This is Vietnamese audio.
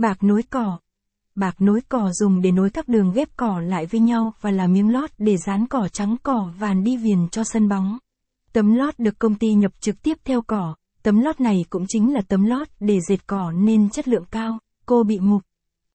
Bạc nối cỏ. Bạc nối cỏ dùng để nối các đường ghép cỏ lại với nhau và là miếng lót để dán cỏ trắng cỏ vàn đi viền cho sân bóng. Tấm lót được công ty nhập trực tiếp theo cỏ, tấm lót này cũng chính là tấm lót để dệt cỏ nên chất lượng cao, cô bị mục.